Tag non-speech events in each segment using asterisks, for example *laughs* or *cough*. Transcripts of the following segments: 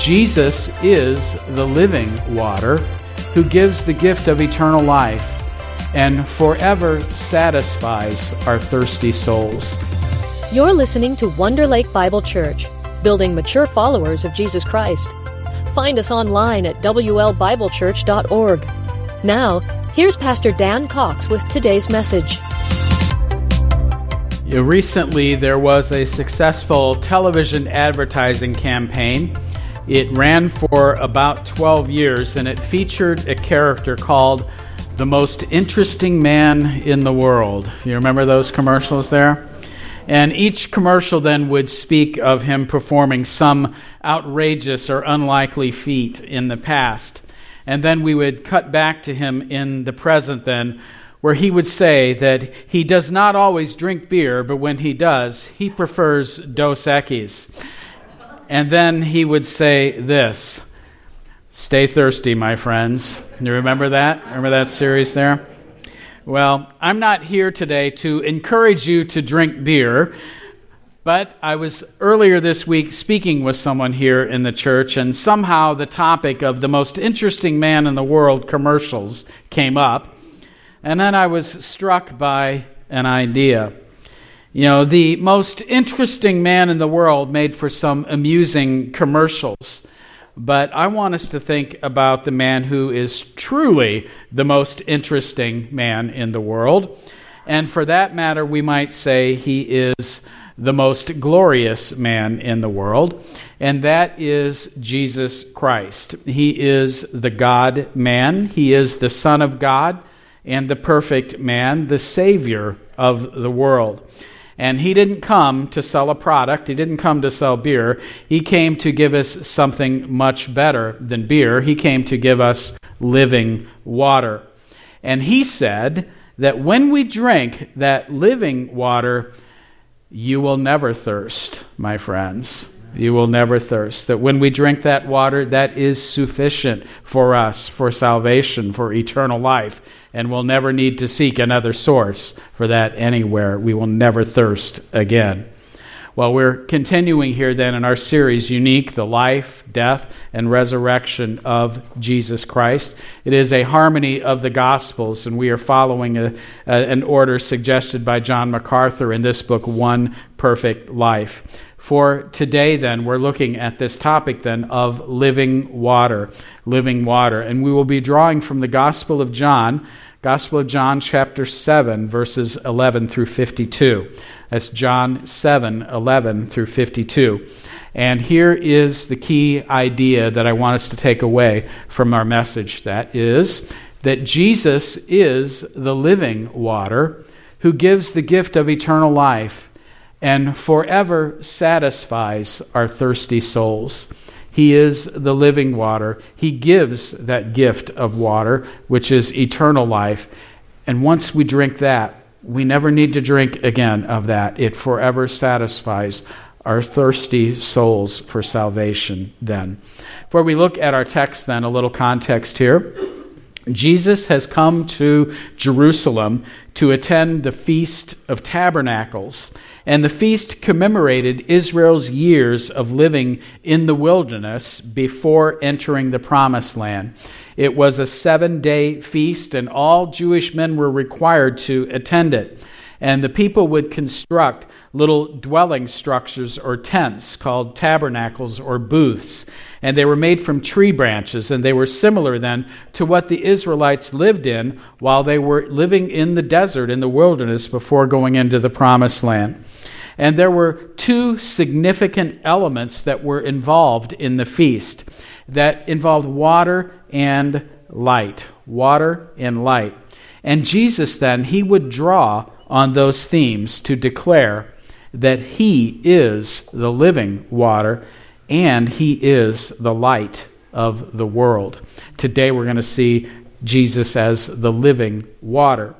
Jesus is the living water who gives the gift of eternal life and forever satisfies our thirsty souls. You're listening to Wonder Lake Bible Church, building mature followers of Jesus Christ. Find us online at WLBibleChurch.org. Now, here's Pastor Dan Cox with today's message. Recently, there was a successful television advertising campaign. It ran for about 12 years and it featured a character called the most interesting man in the world. You remember those commercials there? And each commercial then would speak of him performing some outrageous or unlikely feat in the past. And then we would cut back to him in the present, then, where he would say that he does not always drink beer, but when he does, he prefers Dos Equis. And then he would say this Stay thirsty, my friends. You remember that? Remember that series there? Well, I'm not here today to encourage you to drink beer, but I was earlier this week speaking with someone here in the church, and somehow the topic of the most interesting man in the world commercials came up. And then I was struck by an idea. You know, the most interesting man in the world made for some amusing commercials. But I want us to think about the man who is truly the most interesting man in the world. And for that matter, we might say he is the most glorious man in the world, and that is Jesus Christ. He is the God man, he is the Son of God and the perfect man, the Savior of the world. And he didn't come to sell a product, he didn't come to sell beer. He came to give us something much better than beer. He came to give us living water. And he said that when we drink that living water, you will never thirst, my friends. You will never thirst. That when we drink that water, that is sufficient for us, for salvation, for eternal life and we'll never need to seek another source for that anywhere. We will never thirst again. Well, we're continuing here then in our series, Unique, the life, death, and resurrection of Jesus Christ. It is a harmony of the Gospels, and we are following a, a, an order suggested by John MacArthur in this book, One Perfect Life. For today, then, we're looking at this topic then of living water. Living water. And we will be drawing from the Gospel of John, Gospel of John, chapter 7, verses 11 through 52. That's John 7, 11 through 52. And here is the key idea that I want us to take away from our message that is that Jesus is the living water who gives the gift of eternal life and forever satisfies our thirsty souls. He is the living water. He gives that gift of water, which is eternal life. And once we drink that, we never need to drink again of that. It forever satisfies our thirsty souls for salvation then. Before we look at our text, then, a little context here. Jesus has come to Jerusalem to attend the Feast of Tabernacles. And the feast commemorated Israel's years of living in the wilderness before entering the promised land. It was a seven day feast, and all Jewish men were required to attend it. And the people would construct little dwelling structures or tents called tabernacles or booths. And they were made from tree branches, and they were similar then to what the Israelites lived in while they were living in the desert, in the wilderness, before going into the promised land. And there were two significant elements that were involved in the feast that involved water and light. Water and light. And Jesus then, he would draw on those themes to declare that he is the living water and he is the light of the world. Today we're going to see Jesus as the living water.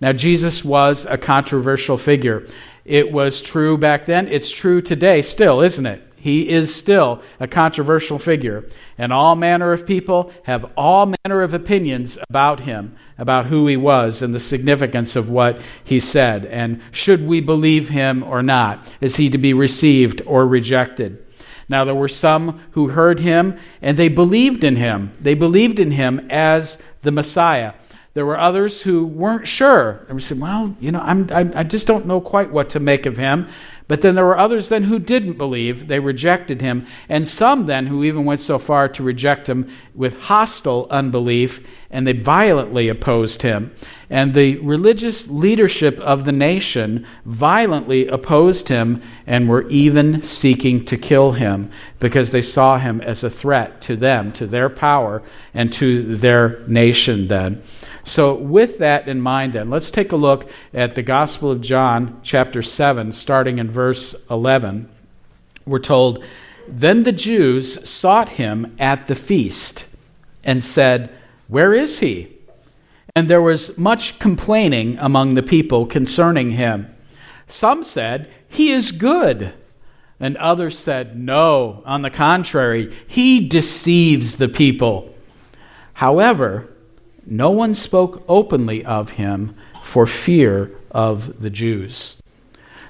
Now, Jesus was a controversial figure. It was true back then, it's true today still, isn't it? He is still a controversial figure, and all manner of people have all manner of opinions about him, about who he was, and the significance of what he said. And should we believe him or not? Is he to be received or rejected? Now, there were some who heard him and they believed in him. They believed in him as the Messiah. There were others who weren't sure. And we said, well, you know, I'm, I, I just don't know quite what to make of him. But then there were others then who didn't believe. They rejected him. And some then who even went so far to reject him with hostile unbelief, and they violently opposed him. And the religious leadership of the nation violently opposed him and were even seeking to kill him because they saw him as a threat to them, to their power, and to their nation then. So, with that in mind, then, let's take a look at the Gospel of John, chapter 7, starting in verse 11. We're told, Then the Jews sought him at the feast and said, Where is he? And there was much complaining among the people concerning him. Some said, He is good. And others said, No, on the contrary, he deceives the people. However, no one spoke openly of him for fear of the Jews.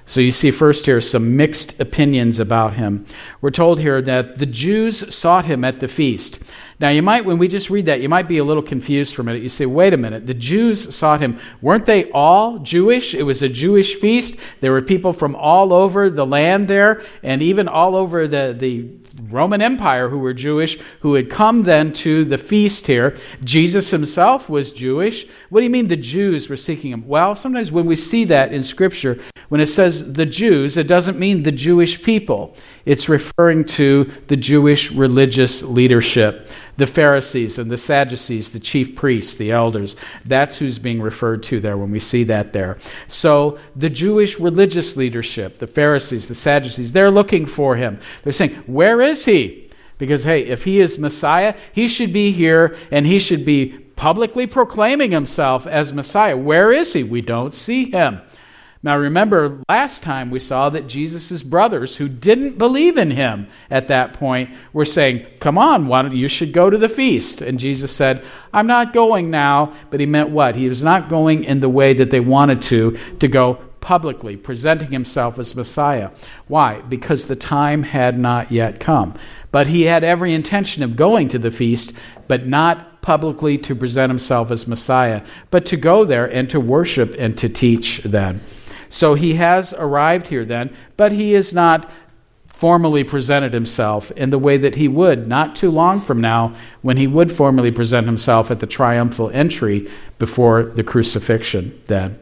So you see, first here, some mixed opinions about him. We're told here that the Jews sought him at the feast. Now, you might, when we just read that, you might be a little confused for a minute. You say, wait a minute, the Jews sought him. Weren't they all Jewish? It was a Jewish feast. There were people from all over the land there, and even all over the, the Roman Empire who were Jewish, who had come then to the feast here. Jesus himself was Jewish. What do you mean the Jews were seeking him? Well, sometimes when we see that in Scripture, when it says the Jews, it doesn't mean the Jewish people. It's referring to the Jewish religious leadership, the Pharisees and the Sadducees, the chief priests, the elders. That's who's being referred to there when we see that there. So the Jewish religious leadership, the Pharisees, the Sadducees, they're looking for him. They're saying, Where is he? Because, hey, if he is Messiah, he should be here and he should be publicly proclaiming himself as Messiah. Where is he? We don't see him. Now, remember, last time we saw that Jesus' brothers, who didn't believe in him at that point, were saying, Come on, why don't, you should go to the feast. And Jesus said, I'm not going now. But he meant what? He was not going in the way that they wanted to, to go publicly, presenting himself as Messiah. Why? Because the time had not yet come. But he had every intention of going to the feast, but not publicly to present himself as Messiah, but to go there and to worship and to teach then. So he has arrived here then, but he is not formally presented himself in the way that he would not too long from now when he would formally present himself at the triumphal entry before the crucifixion then.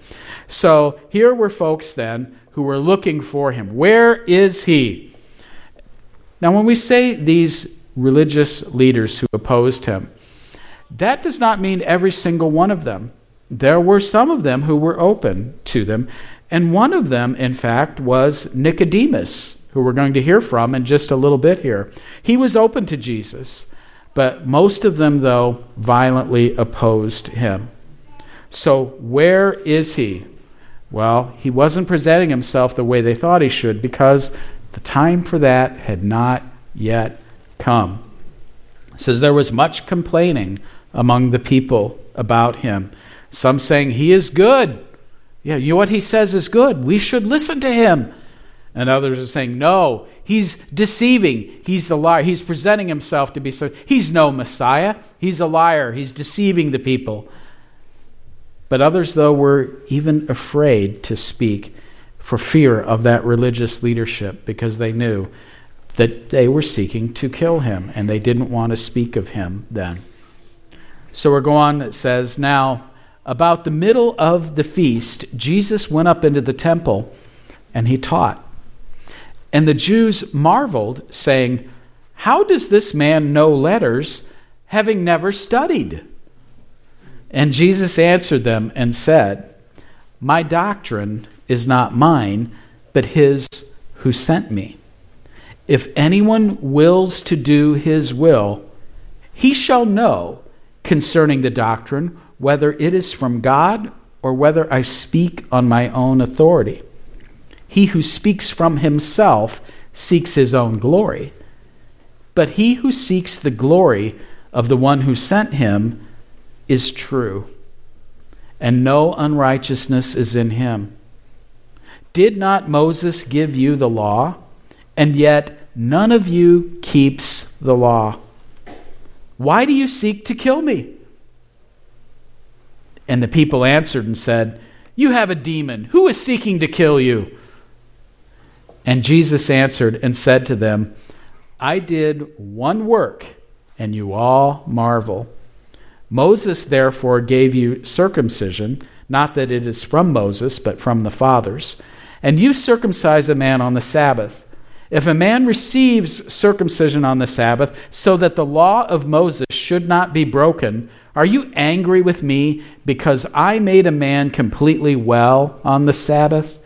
So here were folks then who were looking for him. Where is he? Now, when we say these religious leaders who opposed him, that does not mean every single one of them. There were some of them who were open to them. And one of them, in fact, was Nicodemus, who we're going to hear from in just a little bit here. He was open to Jesus, but most of them, though, violently opposed him. So, where is he? Well, he wasn't presenting himself the way they thought he should because the time for that had not yet come. It says there was much complaining among the people about him. Some saying, He is good yeah, you know what he says is good. We should listen to him. And others are saying, no, he's deceiving. He's the liar. He's presenting himself to be so. He's no Messiah. He's a liar. He's deceiving the people. But others, though, were even afraid to speak for fear of that religious leadership because they knew that they were seeking to kill him and they didn't want to speak of him then. So we're going, it says, now about the middle of the feast, Jesus went up into the temple and he taught. And the Jews marveled, saying, How does this man know letters, having never studied? And Jesus answered them and said, My doctrine is not mine, but his who sent me. If anyone wills to do his will, he shall know concerning the doctrine whether it is from God or whether I speak on my own authority. He who speaks from himself seeks his own glory, but he who seeks the glory of the one who sent him is true, and no unrighteousness is in him. Did not Moses give you the law? And yet None of you keeps the law. Why do you seek to kill me? And the people answered and said, You have a demon. Who is seeking to kill you? And Jesus answered and said to them, I did one work, and you all marvel. Moses therefore gave you circumcision, not that it is from Moses, but from the fathers. And you circumcise a man on the Sabbath. If a man receives circumcision on the Sabbath, so that the law of Moses should not be broken, are you angry with me because I made a man completely well on the Sabbath?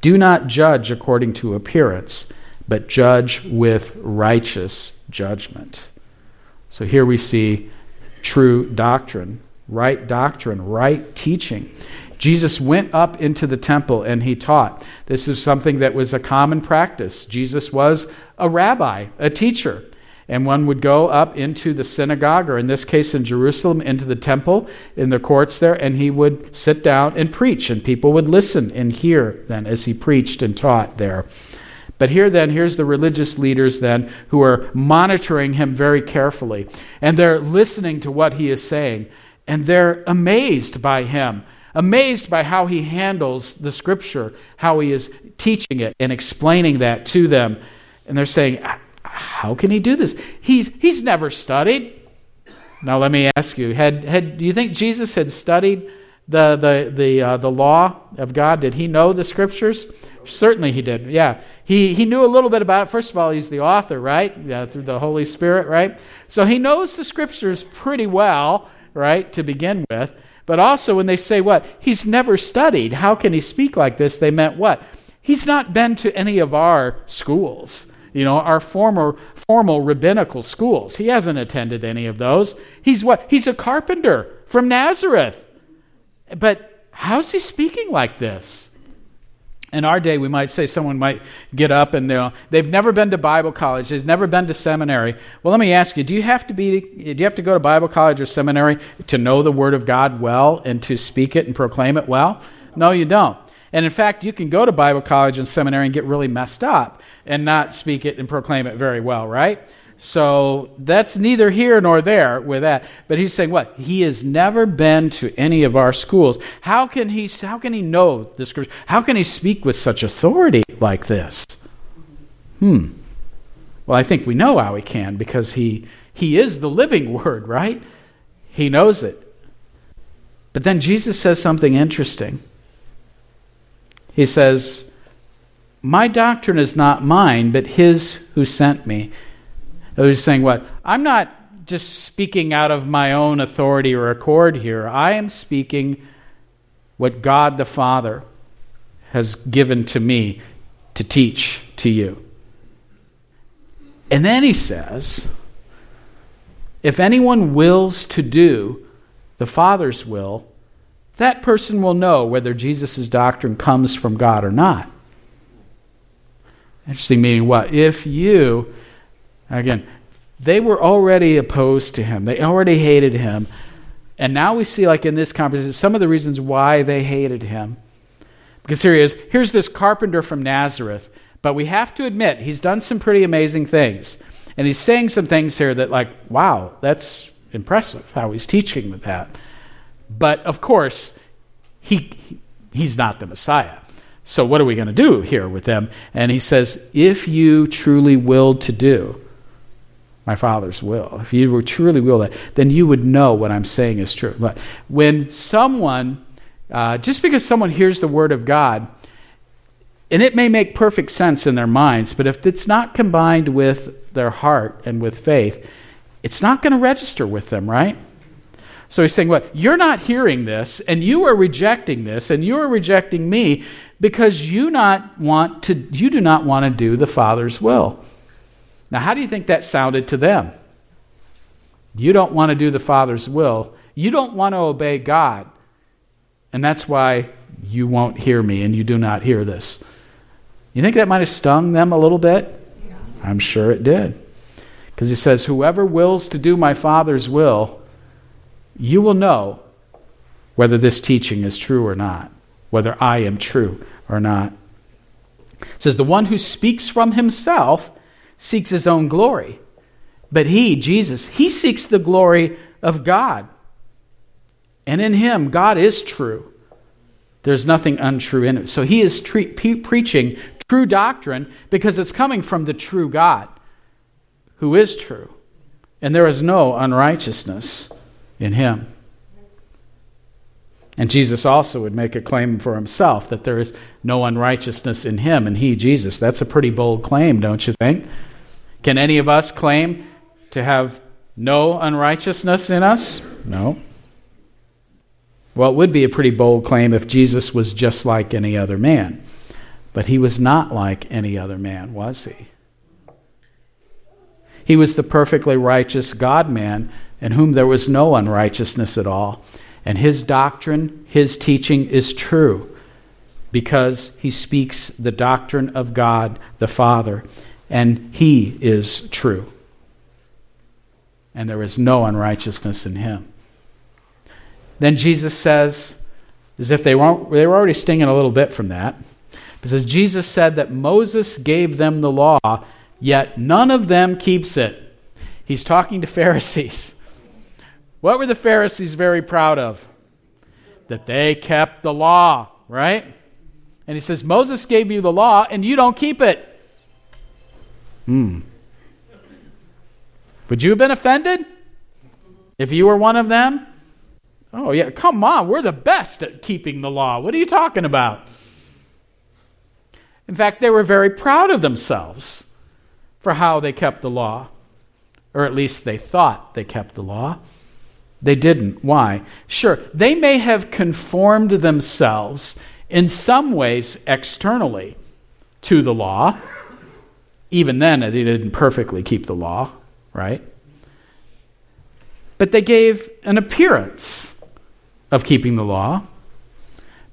Do not judge according to appearance, but judge with righteous judgment. So here we see true doctrine, right doctrine, right teaching. Jesus went up into the temple and he taught. This is something that was a common practice. Jesus was a rabbi, a teacher. And one would go up into the synagogue, or in this case in Jerusalem, into the temple, in the courts there, and he would sit down and preach. And people would listen and hear then as he preached and taught there. But here then, here's the religious leaders then who are monitoring him very carefully. And they're listening to what he is saying. And they're amazed by him amazed by how he handles the scripture, how he is teaching it and explaining that to them. And they're saying, How can he do this? He's, he's never studied. Now, let me ask you had, had, do you think Jesus had studied the, the, the, uh, the law of God? Did he know the scriptures? Certainly he did. Yeah. He, he knew a little bit about it. First of all, he's the author, right? Yeah, through the Holy Spirit, right? So he knows the scriptures pretty well, right, to begin with. But also, when they say what? He's never studied. How can he speak like this? They meant what? He's not been to any of our schools, you know, our former formal rabbinical schools. He hasn't attended any of those. He's what? He's a carpenter from Nazareth. But how's he speaking like this? In our day, we might say someone might get up and know, they've never been to Bible college, they've never been to seminary. Well, let me ask you: Do you have to be? Do you have to go to Bible college or seminary to know the Word of God well and to speak it and proclaim it well? No, you don't. And in fact, you can go to Bible college and seminary and get really messed up and not speak it and proclaim it very well, right? So that's neither here nor there with that. But he's saying what? He has never been to any of our schools. How can he how can he know the scripture? How can he speak with such authority like this? Hmm. Well, I think we know how he can because he he is the living *laughs* word, right? He knows it. But then Jesus says something interesting. He says, My doctrine is not mine, but his who sent me. He's saying, What? I'm not just speaking out of my own authority or accord here. I am speaking what God the Father has given to me to teach to you. And then he says, If anyone wills to do the Father's will, that person will know whether Jesus' doctrine comes from God or not. Interesting meaning what? If you Again, they were already opposed to him, they already hated him. And now we see, like in this conversation, some of the reasons why they hated him. Because here he is. Here's this carpenter from Nazareth. But we have to admit, he's done some pretty amazing things. And he's saying some things here that, like, wow, that's impressive how he's teaching with that. But of course, he, he's not the Messiah. So what are we going to do here with them? And he says, if you truly willed to do, my Father's will, if you were truly will that, then you would know what I'm saying is true. But when someone, uh, just because someone hears the Word of God, and it may make perfect sense in their minds, but if it's not combined with their heart and with faith, it's not going to register with them, right? So he's saying, What? You're not hearing this, and you are rejecting this, and you are rejecting me because you not want to you do not want to do the Father's will. Now, how do you think that sounded to them? You don't want to do the Father's will. You don't want to obey God. And that's why you won't hear me and you do not hear this. You think that might have stung them a little bit? Yeah. I'm sure it did. Because he says, Whoever wills to do my Father's will, you will know whether this teaching is true or not, whether I am true or not. It says, The one who speaks from himself seeks his own glory. But he, Jesus, he seeks the glory of God. And in him, God is true. There's nothing untrue in it. So he is tre- pe- preaching true doctrine because it's coming from the true God who is true. And there is no unrighteousness in him. And Jesus also would make a claim for himself that there is no unrighteousness in him and he, Jesus. That's a pretty bold claim, don't you think? Can any of us claim to have no unrighteousness in us? No. Well, it would be a pretty bold claim if Jesus was just like any other man. But he was not like any other man, was he? He was the perfectly righteous God man in whom there was no unrighteousness at all. And his doctrine, his teaching is true because he speaks the doctrine of God the Father, and he is true. And there is no unrighteousness in him. Then Jesus says, as if they, weren't, they were already stinging a little bit from that, because Jesus said that Moses gave them the law, yet none of them keeps it. He's talking to *laughs* Pharisees. What were the Pharisees very proud of? That they kept the law, right? And he says, Moses gave you the law and you don't keep it. Hmm. Would you have been offended if you were one of them? Oh, yeah, come on. We're the best at keeping the law. What are you talking about? In fact, they were very proud of themselves for how they kept the law, or at least they thought they kept the law. They didn't. Why? Sure, they may have conformed themselves in some ways externally to the law. Even then, they didn't perfectly keep the law, right? But they gave an appearance of keeping the law.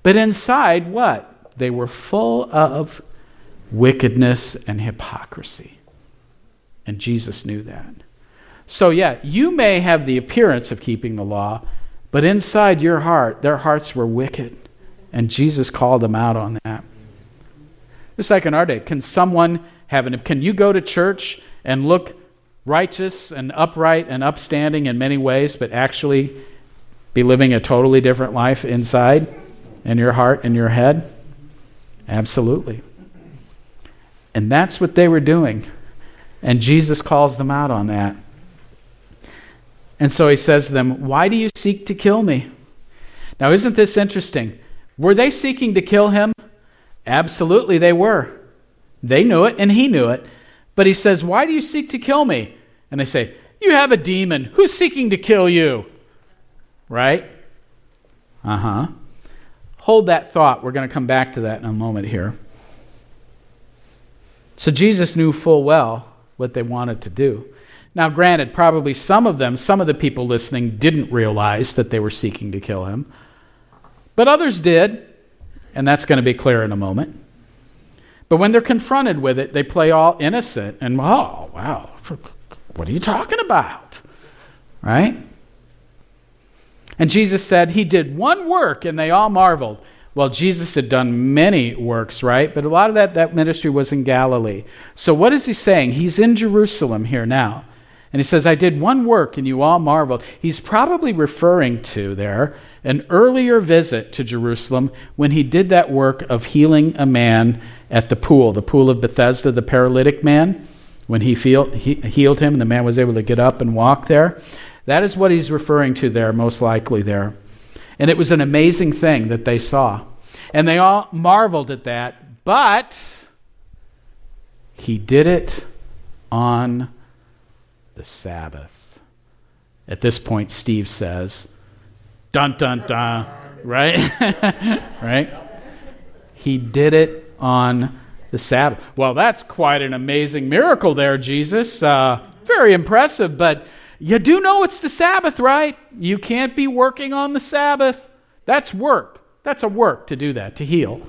But inside, what? They were full of wickedness and hypocrisy. And Jesus knew that. So, yeah, you may have the appearance of keeping the law, but inside your heart, their hearts were wicked. And Jesus called them out on that. Just like in our day, can someone have an, can you go to church and look righteous and upright and upstanding in many ways, but actually be living a totally different life inside in your heart in your head? Absolutely. And that's what they were doing. And Jesus calls them out on that. And so he says to them, Why do you seek to kill me? Now, isn't this interesting? Were they seeking to kill him? Absolutely, they were. They knew it, and he knew it. But he says, Why do you seek to kill me? And they say, You have a demon. Who's seeking to kill you? Right? Uh huh. Hold that thought. We're going to come back to that in a moment here. So Jesus knew full well what they wanted to do. Now, granted, probably some of them, some of the people listening, didn't realize that they were seeking to kill him. But others did, and that's going to be clear in a moment. But when they're confronted with it, they play all innocent and, oh, wow, what are you talking about? Right? And Jesus said, He did one work, and they all marveled. Well, Jesus had done many works, right? But a lot of that, that ministry was in Galilee. So what is he saying? He's in Jerusalem here now. And he says, I did one work and you all marveled. He's probably referring to there an earlier visit to Jerusalem when he did that work of healing a man at the pool, the pool of Bethesda, the paralytic man, when he, feel, he healed him and the man was able to get up and walk there. That is what he's referring to there, most likely there. And it was an amazing thing that they saw. And they all marveled at that, but he did it on the Sabbath. At this point, Steve says, dun dun dun, right? *laughs* right? He did it on the Sabbath. Well, that's quite an amazing miracle there, Jesus. Uh, very impressive, but you do know it's the Sabbath, right? You can't be working on the Sabbath. That's work. That's a work to do that, to heal.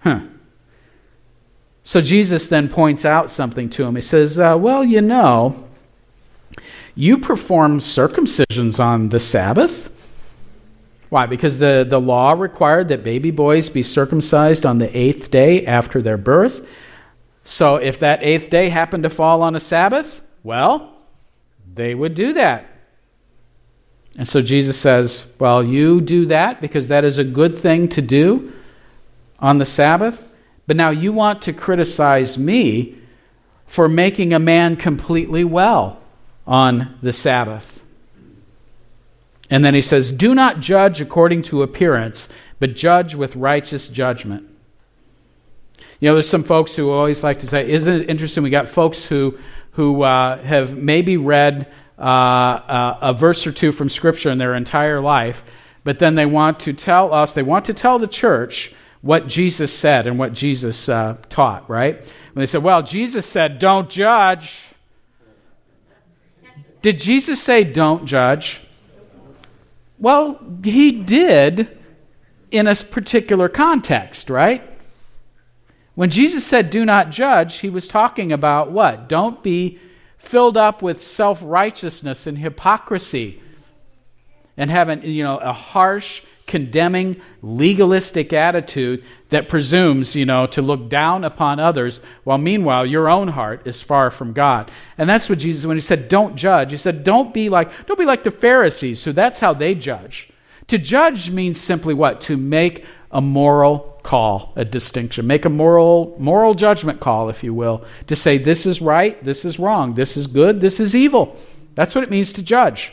Huh. So Jesus then points out something to him. He says, uh, Well, you know, you perform circumcisions on the Sabbath. Why? Because the, the law required that baby boys be circumcised on the eighth day after their birth. So if that eighth day happened to fall on a Sabbath, well, they would do that. And so Jesus says, Well, you do that because that is a good thing to do on the Sabbath, but now you want to criticize me for making a man completely well on the Sabbath. And then he says, Do not judge according to appearance, but judge with righteous judgment. You know, there's some folks who always like to say, Isn't it interesting? We got folks who, who uh, have maybe read uh, uh, a verse or two from Scripture in their entire life, but then they want to tell us, they want to tell the church what Jesus said and what Jesus uh, taught, right? When they said, Well, Jesus said, Don't judge. Did Jesus say, Don't judge? Well, he did in a particular context, right? When Jesus said, Do not judge, he was talking about what? Don't be filled up with self righteousness and hypocrisy and have having you know, a harsh, condemning, legalistic attitude that presumes, you know, to look down upon others, while meanwhile your own heart is far from God. And that's what Jesus, when he said, don't judge, he said, don't be like, don't be like the Pharisees, who that's how they judge. To judge means simply what? To make a moral call, a distinction. Make a moral moral judgment call, if you will, to say this is right, this is wrong, this is good, this is evil. That's what it means to judge.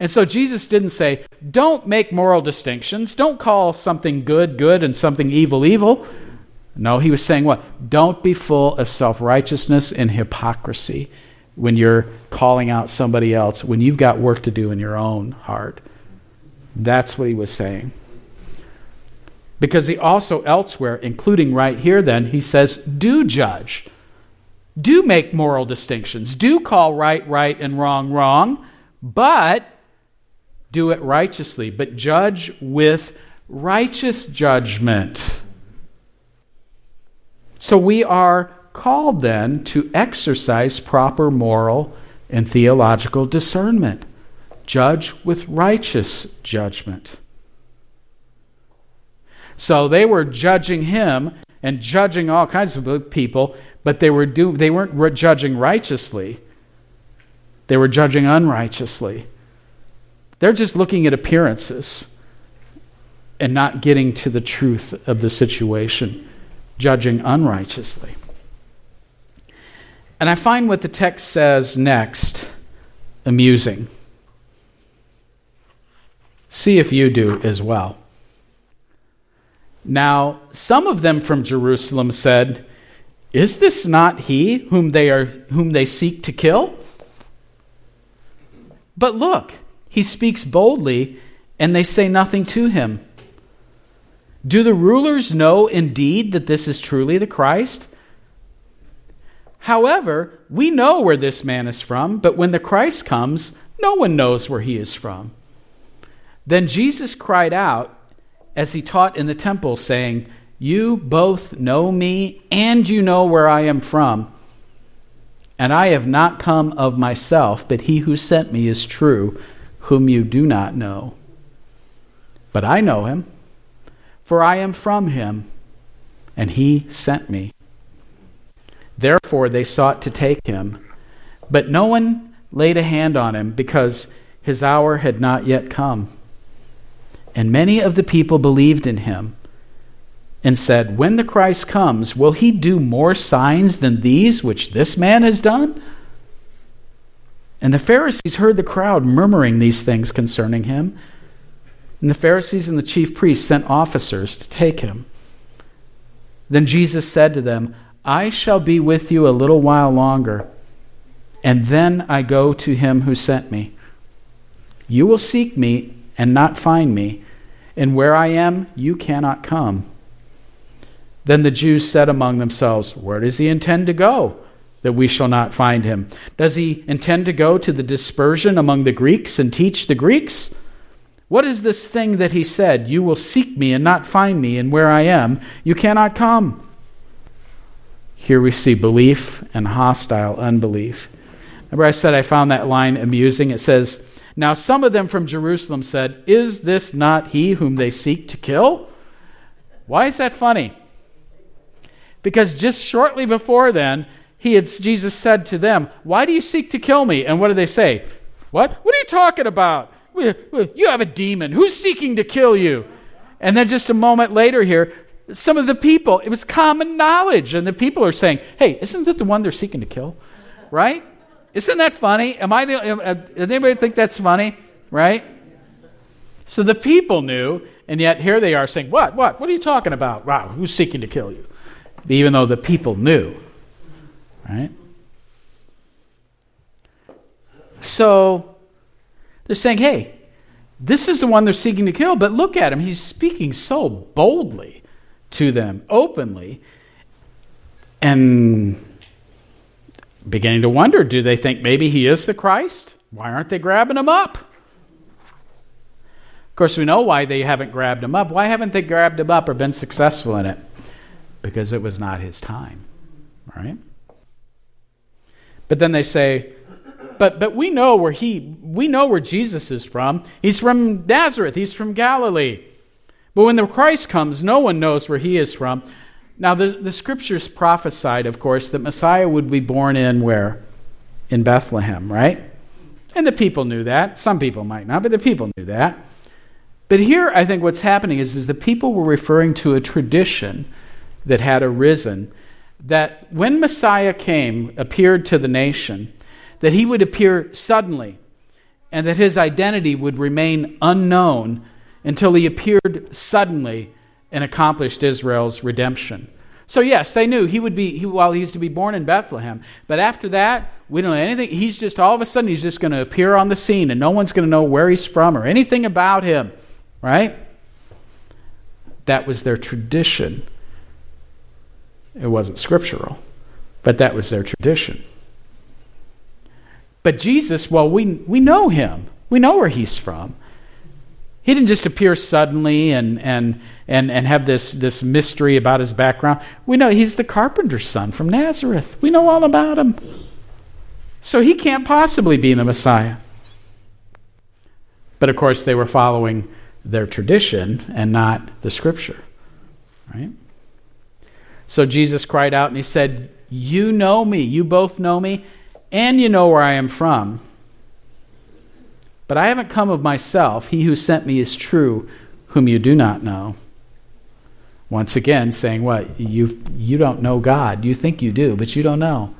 And so Jesus didn't say, don't make moral distinctions. Don't call something good good and something evil evil. No, he was saying what? Don't be full of self righteousness and hypocrisy when you're calling out somebody else, when you've got work to do in your own heart. That's what he was saying. Because he also elsewhere, including right here, then, he says, do judge. Do make moral distinctions. Do call right right and wrong wrong. But do it righteously, but judge with righteous judgment. So we are called then to exercise proper moral and theological discernment. Judge with righteous judgment. So they were judging him and judging all kinds of people, but they, were do, they weren't judging righteously. They were judging unrighteously. They're just looking at appearances and not getting to the truth of the situation, judging unrighteously. And I find what the text says next amusing. See if you do as well. Now, some of them from Jerusalem said, Is this not he whom they, are, whom they seek to kill? But look, he speaks boldly, and they say nothing to him. Do the rulers know indeed that this is truly the Christ? However, we know where this man is from, but when the Christ comes, no one knows where he is from. Then Jesus cried out as he taught in the temple, saying, You both know me, and you know where I am from. And I have not come of myself, but he who sent me is true whom you do not know. But I know him, for I am from him, and he sent me. Therefore they sought to take him, but no one laid a hand on him, because his hour had not yet come. And many of the people believed in him and said, When the Christ comes, will he do more signs than these which this man has done? And the Pharisees heard the crowd murmuring these things concerning him. And the Pharisees and the chief priests sent officers to take him. Then Jesus said to them, I shall be with you a little while longer, and then I go to him who sent me. You will seek me and not find me, and where I am, you cannot come. Then the Jews said among themselves, Where does he intend to go? That we shall not find him? Does he intend to go to the dispersion among the Greeks and teach the Greeks? What is this thing that he said, You will seek me and not find me, and where I am, you cannot come? Here we see belief and hostile unbelief. Remember, I said I found that line amusing. It says, Now some of them from Jerusalem said, Is this not he whom they seek to kill? Why is that funny? Because just shortly before then, he had, Jesus said to them, Why do you seek to kill me? And what do they say? What? What are you talking about? You have a demon. Who's seeking to kill you? And then just a moment later here, some of the people, it was common knowledge, and the people are saying, Hey, isn't that the one they're seeking to kill? Right? Isn't that funny? Am I the, uh, does anybody think that's funny? Right? So the people knew, and yet here they are saying, What? What? What are you talking about? Wow, who's seeking to kill you? Even though the people knew. Right? So they're saying, Hey, this is the one they're seeking to kill, but look at him. He's speaking so boldly to them, openly. And beginning to wonder do they think maybe he is the Christ? Why aren't they grabbing him up? Of course, we know why they haven't grabbed him up. Why haven't they grabbed him up or been successful in it? Because it was not his time, right? But then they say, but but we know where he we know where Jesus is from. He's from Nazareth. He's from Galilee. But when the Christ comes, no one knows where he is from. Now, the, the scriptures prophesied, of course, that Messiah would be born in where? In Bethlehem, right? And the people knew that. Some people might not, but the people knew that. But here, I think what's happening is, is the people were referring to a tradition that had arisen that when Messiah came, appeared to the nation, that he would appear suddenly and that his identity would remain unknown until he appeared suddenly and accomplished Israel's redemption. So, yes, they knew he would be, he, while he was to be born in Bethlehem. But after that, we don't know anything. He's just, all of a sudden, he's just going to appear on the scene and no one's going to know where he's from or anything about him, right? That was their tradition. It wasn't scriptural, but that was their tradition. But Jesus, well, we, we know him, we know where he's from. He didn't just appear suddenly and, and, and, and have this, this mystery about his background. We know he's the carpenter's son from Nazareth. We know all about him. So he can't possibly be the Messiah. But of course, they were following their tradition and not the scripture. Right? So Jesus cried out and he said, You know me, you both know me, and you know where I am from. But I haven't come of myself. He who sent me is true, whom you do not know. Once again, saying what? You, you don't know God. You think you do, but you don't know.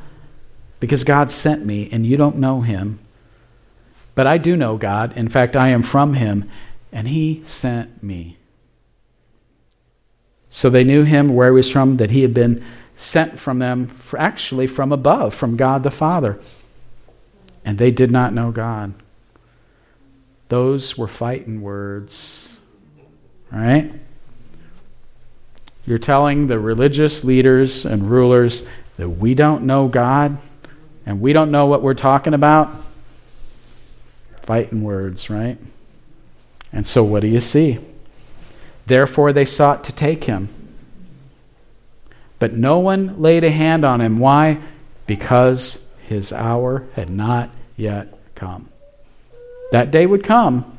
Because God sent me, and you don't know him. But I do know God. In fact, I am from him, and he sent me. So they knew him, where he was from, that he had been sent from them, actually from above, from God the Father. And they did not know God. Those were fighting words. Right? You're telling the religious leaders and rulers that we don't know God and we don't know what we're talking about? Fighting words, right? And so what do you see? Therefore they sought to take him. But no one laid a hand on him. Why? Because his hour had not yet come. That day would come,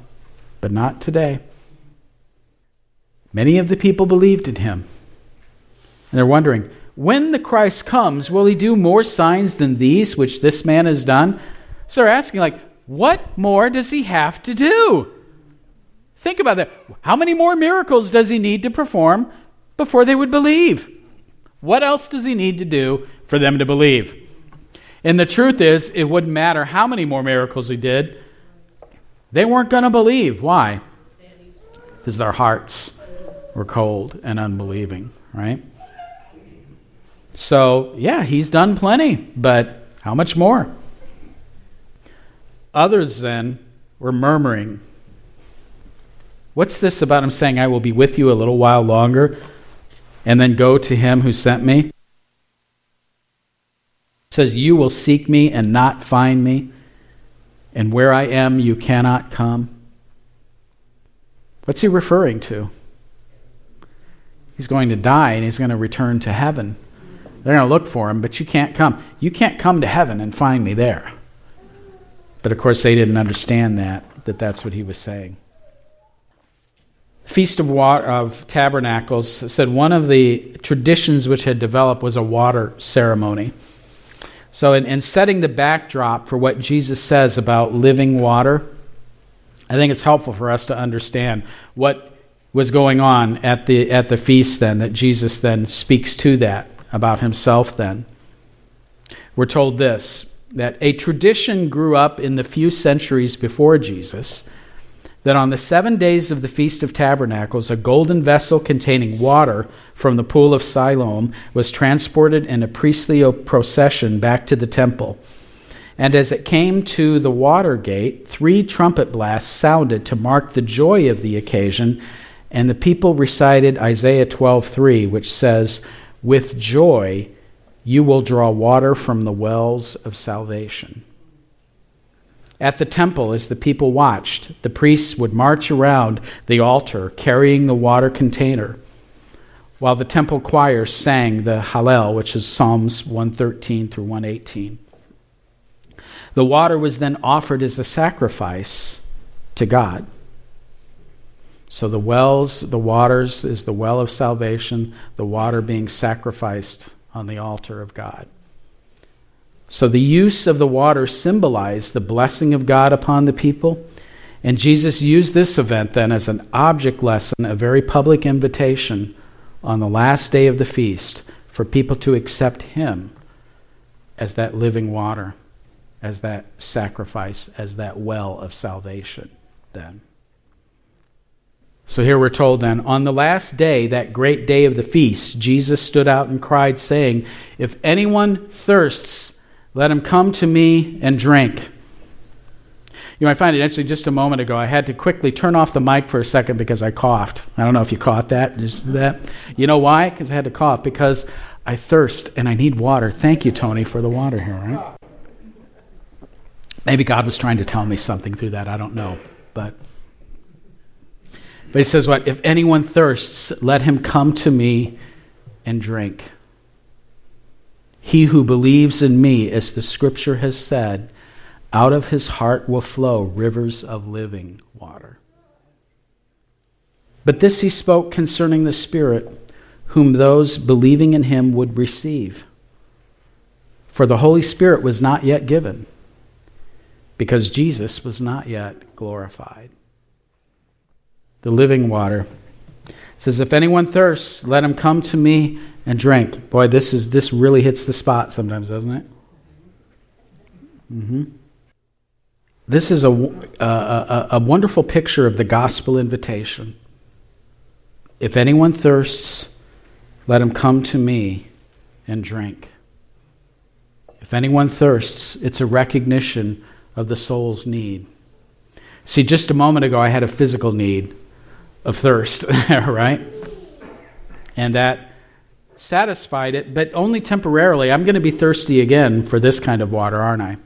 but not today. Many of the people believed in him. And they're wondering, when the Christ comes, will he do more signs than these which this man has done? So they're asking, like, what more does he have to do? Think about that. How many more miracles does he need to perform before they would believe? What else does he need to do for them to believe? And the truth is, it wouldn't matter how many more miracles he did they weren't going to believe. Why? Because their hearts were cold and unbelieving, right? So, yeah, he's done plenty, but how much more? Others then were murmuring. What's this about him saying, I will be with you a little while longer, and then go to him who sent me? It says, You will seek me and not find me and where I am, you cannot come. What's he referring to? He's going to die and he's going to return to heaven. They're going to look for him, but you can't come. You can't come to heaven and find me there. But of course, they didn't understand that, that that's what he was saying. Feast of, Water, of Tabernacles said one of the traditions which had developed was a water ceremony. So, in, in setting the backdrop for what Jesus says about living water, I think it's helpful for us to understand what was going on at the, at the feast then, that Jesus then speaks to that about himself then. We're told this that a tradition grew up in the few centuries before Jesus that on the seven days of the Feast of Tabernacles, a golden vessel containing water from the pool of Siloam was transported in a priestly procession back to the temple. And as it came to the water gate, three trumpet blasts sounded to mark the joy of the occasion, and the people recited Isaiah 12:3, which says, "With joy you will draw water from the wells of salvation." At the temple, as the people watched, the priests would march around the altar carrying the water container, while the temple choir sang the Hallel, which is Psalms 113 through 118. The water was then offered as a sacrifice to God. So the wells, the waters, is the well of salvation, the water being sacrificed on the altar of God. So the use of the water symbolized the blessing of God upon the people. And Jesus used this event then as an object lesson, a very public invitation on the last day of the feast for people to accept Him as that living water, as that sacrifice, as that well of salvation then. So here we're told then, on the last day, that great day of the feast, Jesus stood out and cried, saying, If anyone thirsts, let him come to me and drink. You I find it actually just a moment ago, I had to quickly turn off the mic for a second because I coughed. I don't know if you caught that. Just that. You know why? Because I had to cough. Because I thirst and I need water. Thank you, Tony, for the water here, right? Maybe God was trying to tell me something through that. I don't know. But but he says what? If anyone thirsts, let him come to me and drink. He who believes in me, as the scripture has said, out of his heart will flow rivers of living water. But this he spoke concerning the Spirit, whom those believing in him would receive. For the Holy Spirit was not yet given, because Jesus was not yet glorified. The living water says, If anyone thirsts, let him come to me and drink. Boy, this is this really hits the spot sometimes, doesn't it? Mm-hmm. This is a, a, a, a wonderful picture of the gospel invitation. If anyone thirsts, let him come to me and drink. If anyone thirsts, it's a recognition of the soul's need. See, just a moment ago, I had a physical need of thirst, *laughs* right? And that satisfied it, but only temporarily. I'm going to be thirsty again for this kind of water, aren't I?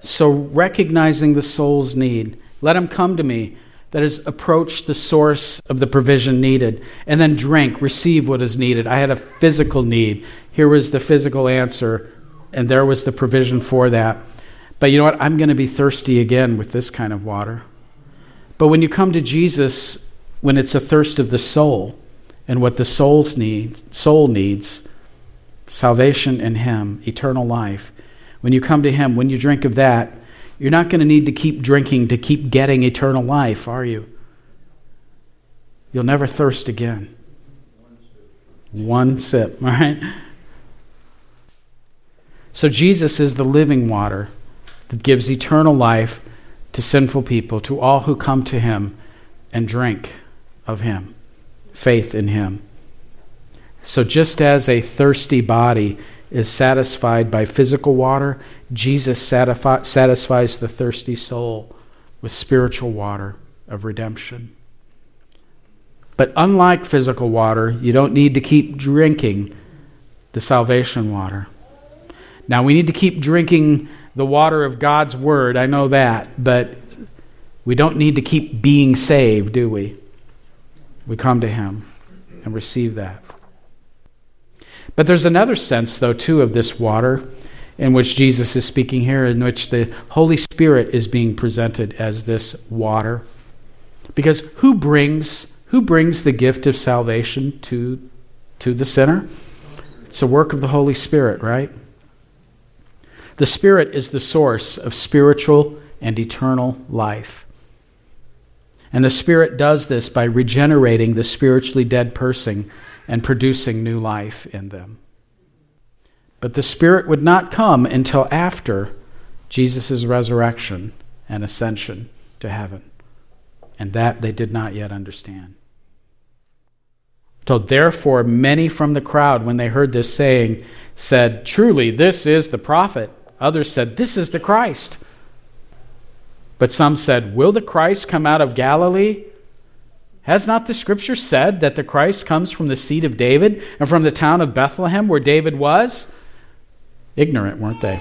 So, recognizing the soul's need, let him come to me. That is, approach the source of the provision needed, and then drink, receive what is needed. I had a physical need. Here was the physical answer, and there was the provision for that. But you know what? I'm going to be thirsty again with this kind of water. But when you come to Jesus, when it's a thirst of the soul, and what the soul's need, soul needs salvation in Him, eternal life. When you come to Him, when you drink of that, you're not going to need to keep drinking to keep getting eternal life, are you? You'll never thirst again. One sip, all *laughs* right? So Jesus is the living water that gives eternal life to sinful people, to all who come to Him and drink of Him faith in Him. So, just as a thirsty body is satisfied by physical water, Jesus satisfies the thirsty soul with spiritual water of redemption. But unlike physical water, you don't need to keep drinking the salvation water. Now, we need to keep drinking the water of God's Word, I know that, but we don't need to keep being saved, do we? We come to Him and receive that. But there's another sense, though, too, of this water in which Jesus is speaking here, in which the Holy Spirit is being presented as this water. Because who brings who brings the gift of salvation to to the sinner? It's a work of the Holy Spirit, right? The Spirit is the source of spiritual and eternal life. And the Spirit does this by regenerating the spiritually dead person and producing new life in them. But the Spirit would not come until after Jesus' resurrection and ascension to heaven. And that they did not yet understand. So, therefore, many from the crowd, when they heard this saying, said, Truly, this is the prophet. Others said, This is the Christ. But some said, Will the Christ come out of Galilee? Has not the scripture said that the Christ comes from the seed of David and from the town of Bethlehem where David was? Ignorant, weren't they?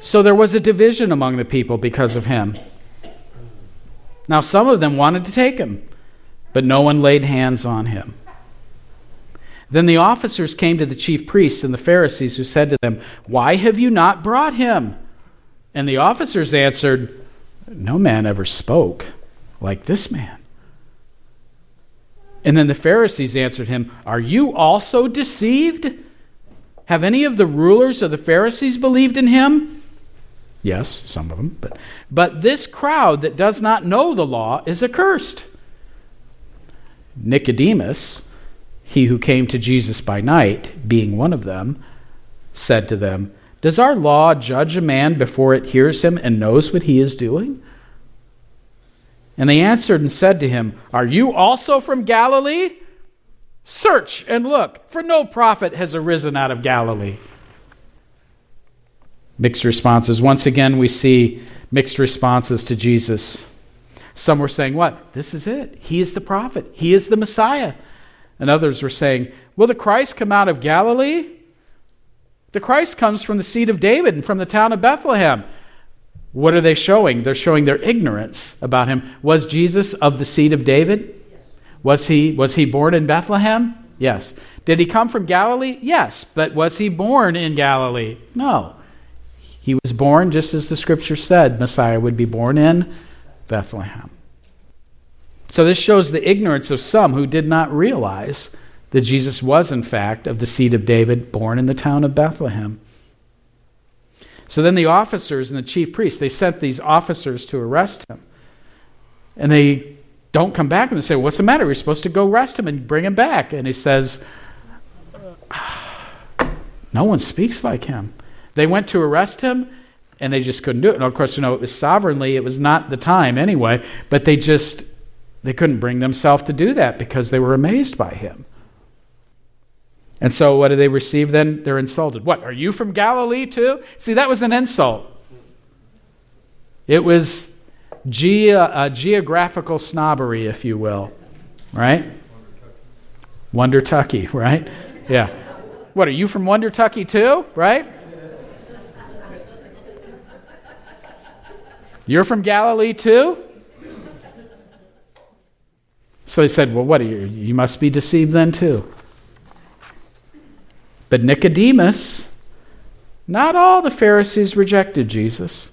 So there was a division among the people because of him. Now, some of them wanted to take him, but no one laid hands on him. Then the officers came to the chief priests and the Pharisees, who said to them, Why have you not brought him? And the officers answered, No man ever spoke like this man. And then the Pharisees answered him, Are you also deceived? Have any of the rulers of the Pharisees believed in him? Yes, some of them. But, but this crowd that does not know the law is accursed. Nicodemus, he who came to Jesus by night, being one of them, said to them, Does our law judge a man before it hears him and knows what he is doing? And they answered and said to him, Are you also from Galilee? Search and look, for no prophet has arisen out of Galilee. Mixed responses. Once again, we see mixed responses to Jesus. Some were saying, What? This is it. He is the prophet, he is the Messiah. And others were saying, Will the Christ come out of Galilee? The Christ comes from the seed of David and from the town of Bethlehem. What are they showing? They're showing their ignorance about him. Was Jesus of the seed of David? Was he, was he born in Bethlehem? Yes. Did he come from Galilee? Yes. But was he born in Galilee? No. He was born just as the scripture said Messiah would be born in Bethlehem. So this shows the ignorance of some who did not realize that Jesus was, in fact, of the seed of David, born in the town of Bethlehem. So then the officers and the chief priests, they sent these officers to arrest him. And they don't come back and they say, What's the matter? We're supposed to go arrest him and bring him back. And he says, No one speaks like him. They went to arrest him and they just couldn't do it. And of course, you know, it was sovereignly, it was not the time anyway, but they just they couldn't bring themselves to do that because they were amazed by him. And so, what do they receive then? They're insulted. What, are you from Galilee too? See, that was an insult. It was ge- uh, geographical snobbery, if you will, right? Wonder Tucky, *laughs* right? Yeah. What, are you from Wonder Tucky too, right? You're from Galilee too? So they said, Well, what are you? You must be deceived then, too. But Nicodemus, not all the Pharisees rejected Jesus.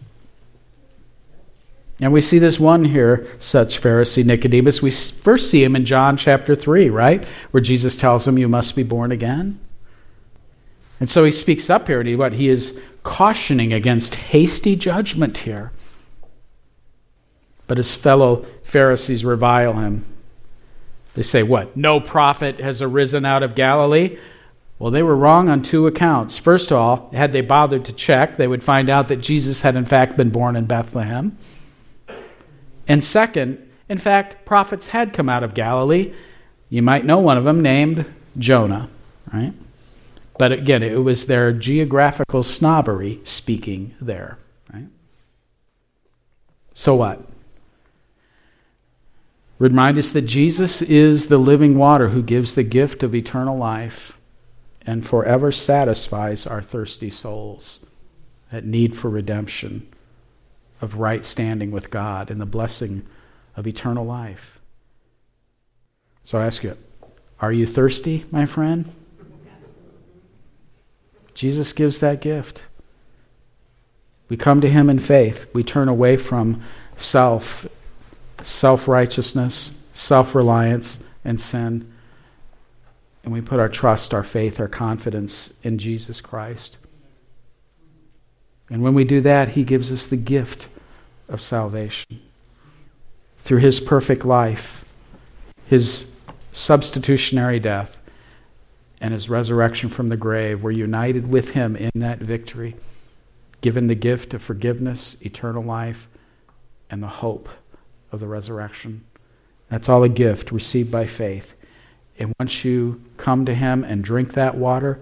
And we see this one here, such Pharisee Nicodemus. We first see him in John chapter 3, right? Where Jesus tells him, You must be born again. And so he speaks up here, and he, what? He is cautioning against hasty judgment here. But his fellow Pharisees revile him. They say, What? No prophet has arisen out of Galilee? Well, they were wrong on two accounts. First of all, had they bothered to check, they would find out that Jesus had in fact been born in Bethlehem. And second, in fact, prophets had come out of Galilee. You might know one of them named Jonah, right? But again, it was their geographical snobbery speaking there, right? So what? Remind us that Jesus is the living water who gives the gift of eternal life and forever satisfies our thirsty souls at need for redemption, of right standing with God, and the blessing of eternal life. So I ask you, are you thirsty, my friend? Jesus gives that gift. We come to him in faith. We turn away from self self righteousness, self reliance, and sin. And we put our trust, our faith, our confidence in Jesus Christ. And when we do that, He gives us the gift of salvation. Through His perfect life, His substitutionary death, and His resurrection from the grave, we're united with Him in that victory, given the gift of forgiveness, eternal life, and the hope of the resurrection. That's all a gift received by faith. And once you come to Him and drink that water,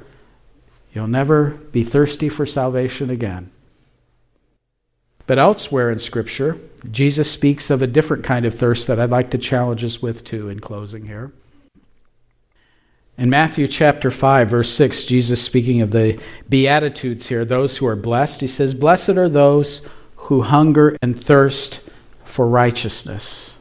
you'll never be thirsty for salvation again. But elsewhere in Scripture, Jesus speaks of a different kind of thirst that I'd like to challenge us with too in closing here. In Matthew chapter 5, verse 6, Jesus speaking of the Beatitudes here, those who are blessed, he says, Blessed are those who hunger and thirst for righteousness,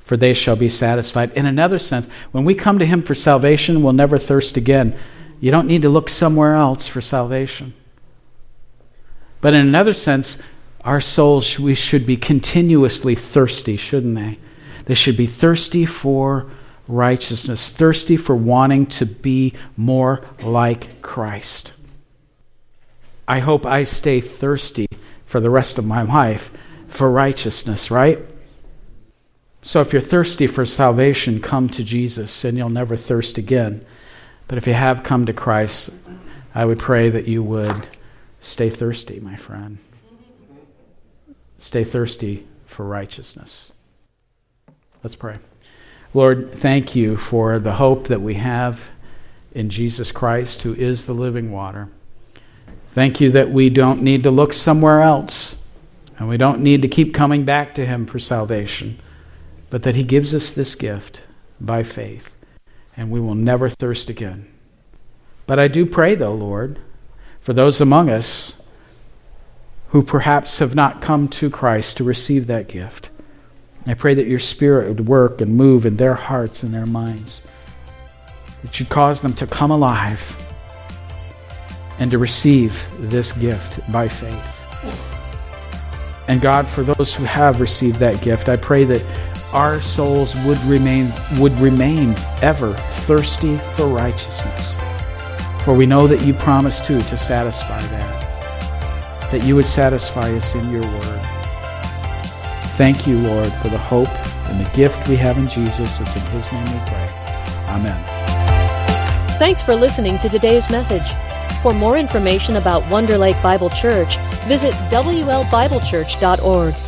for they shall be satisfied. In another sense, when we come to Him for salvation, we'll never thirst again. You don't need to look somewhere else for salvation. But in another sense, our souls, we should be continuously thirsty, shouldn't they? They should be thirsty for righteousness, thirsty for wanting to be more like Christ. I hope I stay thirsty for the rest of my life for righteousness, right? So if you're thirsty for salvation, come to Jesus and you'll never thirst again. But if you have come to Christ, I would pray that you would stay thirsty, my friend. Stay thirsty for righteousness. Let's pray. Lord, thank you for the hope that we have in Jesus Christ, who is the living water. Thank you that we don't need to look somewhere else and we don't need to keep coming back to Him for salvation, but that He gives us this gift by faith, and we will never thirst again. But I do pray, though, Lord, for those among us who perhaps have not come to Christ to receive that gift. I pray that your Spirit would work and move in their hearts and their minds, that you'd cause them to come alive and to receive this gift by faith. And God, for those who have received that gift, I pray that our souls would remain would remain ever thirsty for righteousness. For we know that you promised too to satisfy that. That you would satisfy us in your word. Thank you, Lord, for the hope and the gift we have in Jesus. It's in his name we pray. Amen. Thanks for listening to today's message. For more information about Wonder Lake Bible Church, visit WLBibleChurch.org.